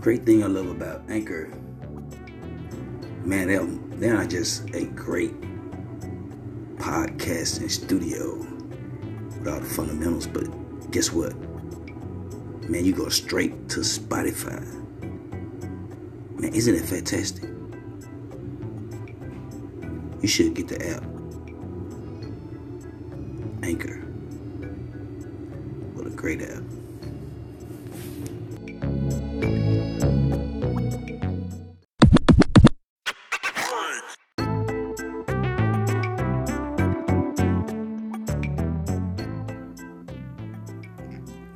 Great thing I love about Anchor, man, they're, they're not just a great podcasting studio with all the fundamentals, but guess what? Man, you go straight to Spotify. Man, isn't it fantastic? You should get the app. Anchor. What a great app.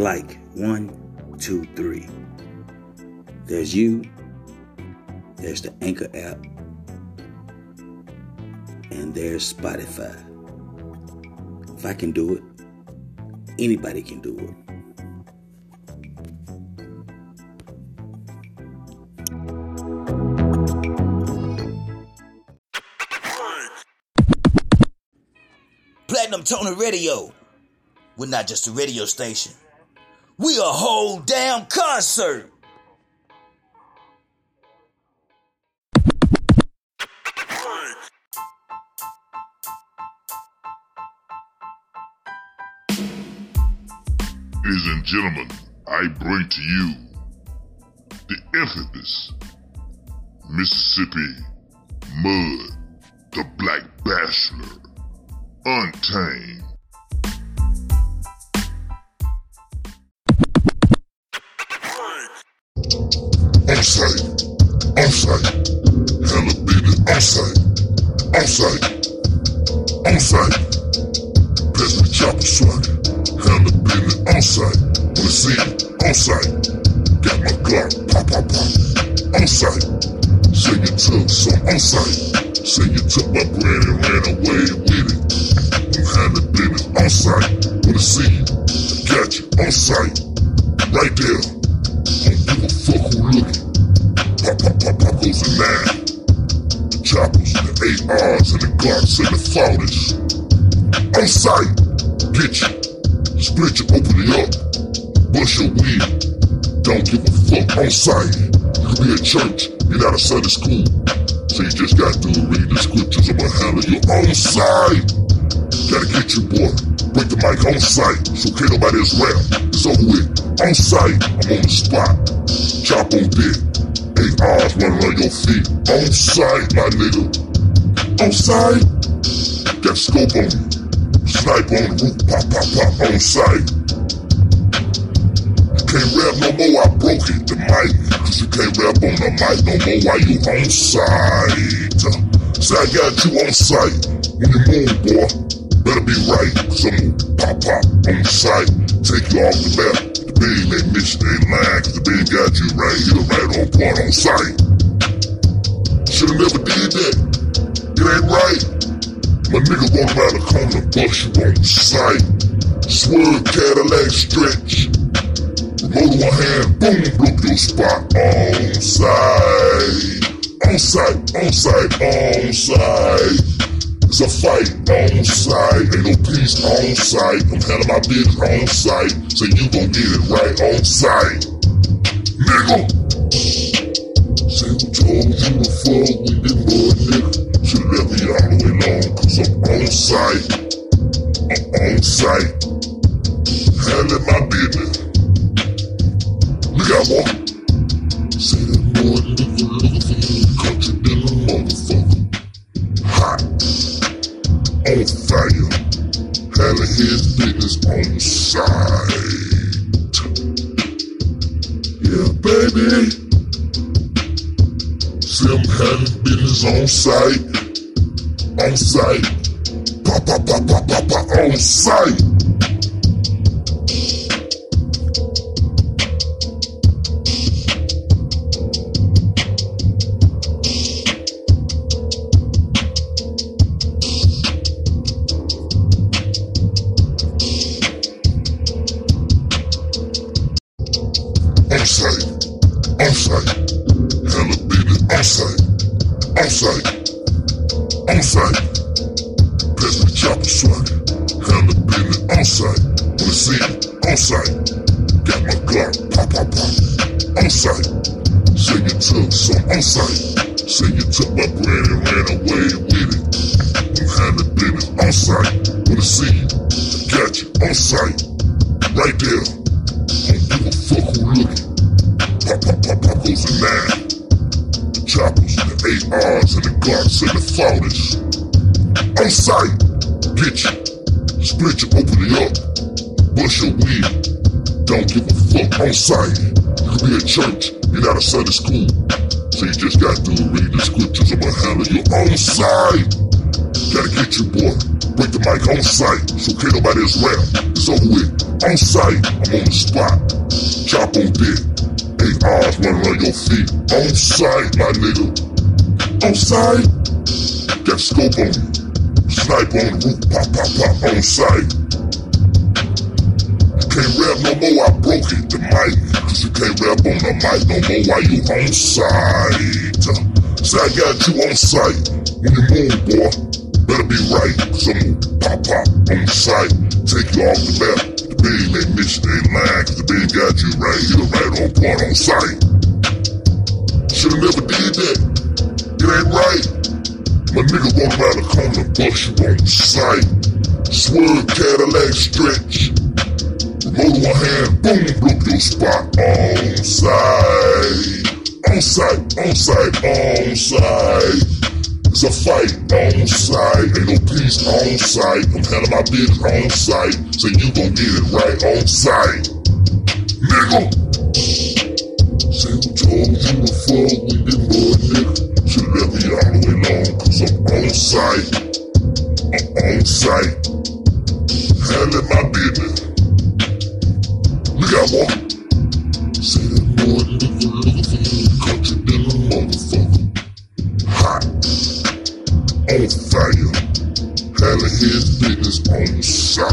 Like one, two, three. There's you. There's the Anchor app. And there's Spotify. If I can do it, anybody can do it. Platinum Tony Radio. We're not just a radio station. We a whole damn concert. Ladies and gentlemen, I bring to you the infamous Mississippi Mud, the Black Bachelor, Untamed. Outside, outside, hella business, outside, outside, outside, pass me the chopper swagger, hella business, outside, wanna see it, outside, got my Glock, pop, pop, pop, outside, say you took some outside, say you took my bread and ran away with it, hella business, outside, wanna see you, got you, outside, right there, pop goes the. The choppers, the ARs, and the Glocks, and the flawless. On sight, get you. Split you, open it up. Bust your weed. Don't give a fuck. On sight. You could be at church, you're not a Sunday school. So you just got to read the scriptures. I'ma handle you on sight. Gotta get you, boy. Break the mic on sight. So can't nobody else rap. It's over with. On sight, I'm on the spot. Chop on dick. Eight eyes running on your feet. On sight, my nigga. On sight. Got scope on you. Snipe on the roof. Pop, pop, pop. On sight. You can't rap no more. I broke it. The mic. Cause you can't rap on the mic no more while you on sight. Say I got you on sight. When you move, boy. Better be right. Cause I'm pop, pop. On sight. Take you off the map. The big ain't mission ain't. Cause the big got you right here, right on point, on sight. Shoulda never did that. It ain't right. My nigga walk around the corner and bust you on sight. Swerve Cadillac stretch. Remote one hand, boom, blow your spot. On sight. On sight, on sight, on sight. It's a fight on sight. Ain't no peace on sight. I'm handling my business on sight. So you gon' get it right on sight. Nigga! Say who told you to fuck with the mud, nigga? Should left me all the way long, cause I'm on sight. I'm on sight. Handling my business. Look out, boy. Fire. Handling his business on sight. Yeah, baby. See him handling business on sight. On sight. Pop, pop, pop, pop, pop, pop, on sight. On sight. Pass the chopper swagger. Hella business on sight. Wanna see it? On sight. Got my Glock. Pop, pop, pop. On sight. Say you took some on sight. Say you took my bread and ran away with it. I'm handling business on sight. Wanna see you. Got you on sight. Right there. Don't give a fuck who looking. Pop, pop, pop, pop goes the nine. Choppers, the ARs, and the Glocks, and the 40s. On sight. Get you. Split you, open it up. Bust your weed. Don't give a fuck on sight. You could be at church, you're not a Sunday school. So you just got to read the scriptures. I'ma handle you on sight. Gotta get you, boy. Break the mic on sight. So can't nobody else rap. Over with. On sight. I'm on the spot. Chop on dick. Eyes running on your feet. On sight, my nigga. On sight. Got scope on you. Snipe on the roof. Pop, pop, pop. On sight. Can't rap no more, I broke it, the mic. Cause you can't rap on the mic no more while you on sight. Say I got you on sight. When you move, boy, better be right. I'm pop pop on sight. Take you off the map. The big ain't missing, ain't lying. Cause the big got you right here, right on point on sight. Shoulda never did that. It ain't right. My nigga walk around the corner and bust you on sight. Swerve Cadillac stretch. Remote one hand, boom, bloop your spot on sight. On sight, on sight, on sight. It's a fight on sight. Ain't no peace on sight. I'm handling my business on sight. So you gon' get it right on sight. Nigga! Say who told you to fuck with the mud, nigga? Should've left me all the way long, cause I'm on sight. I'm on sight. Handling my business. Look out, boy. Say that boy nigga looking for you, country than motherfucker. Hot. On fire. Handling his business on sight.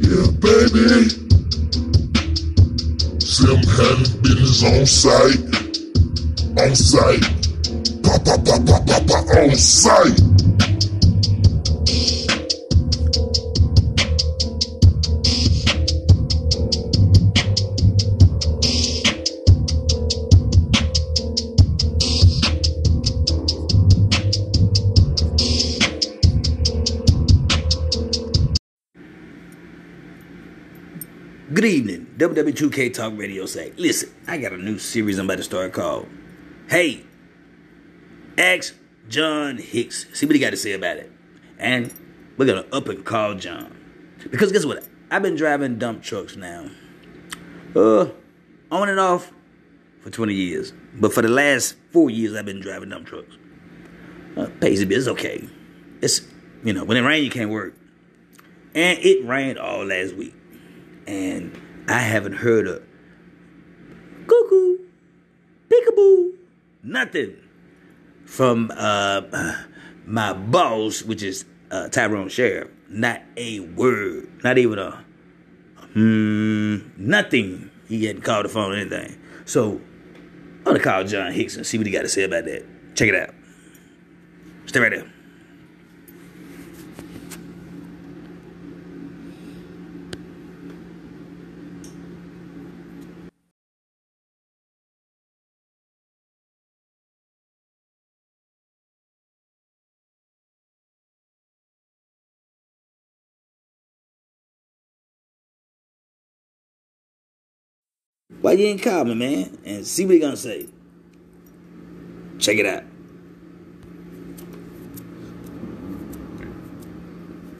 Yeah, baby. See him handling business on sight. On sight. Pop, pop, pop, pop, pop, pop, on sight. Good evening, WW2K Talk Radio say. Listen, I got a new series I'm about to start called Hey, Ask John Hicks. See what he got to say about it. And we're going to up and call John. Because guess what? I've been driving dump trucks now. Uh, on and off for 20 years. But for the last four years, I've been driving dump trucks. Uh, pays a bit. It's okay. It's, you know, when it rains, you can't work. And it rained all last week and I haven't heard a cuckoo, peekaboo, nothing from uh, my boss, which is uh, Tyrone Sheriff. Not a word, not even a hmm, nothing. He hadn't called the phone or anything. So I'm gonna call John Hicks and see what he got to say about that. Check it out. Stay right there. Why you ain't call me, man? And see what he gonna say. Check it out.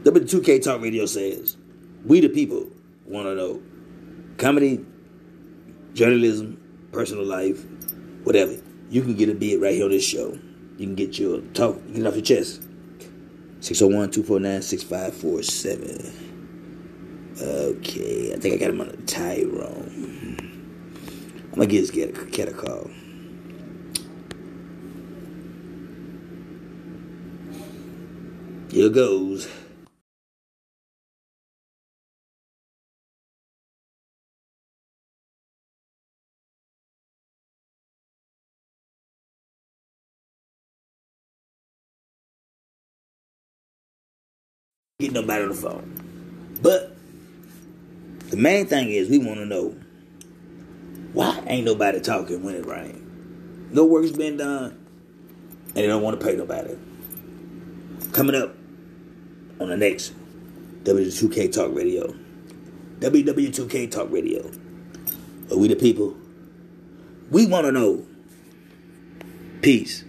W2K Talk Radio says, we the people want to know comedy, journalism, personal life, whatever. You can get a bid right here on this show. You can get your talk, get it off your chest. 601-249-6547. Okay, I think I got him on the Tyrone. I'm gonna get cat a call. Here goes. Get nobody on the phone. But the main thing is we want to know Why ain't nobody talking when it rains? No work's been done, and they don't want to pay nobody. Coming up on the next W2K Talk Radio, WW2K Talk Radio. Are we the people? We want to know. Peace.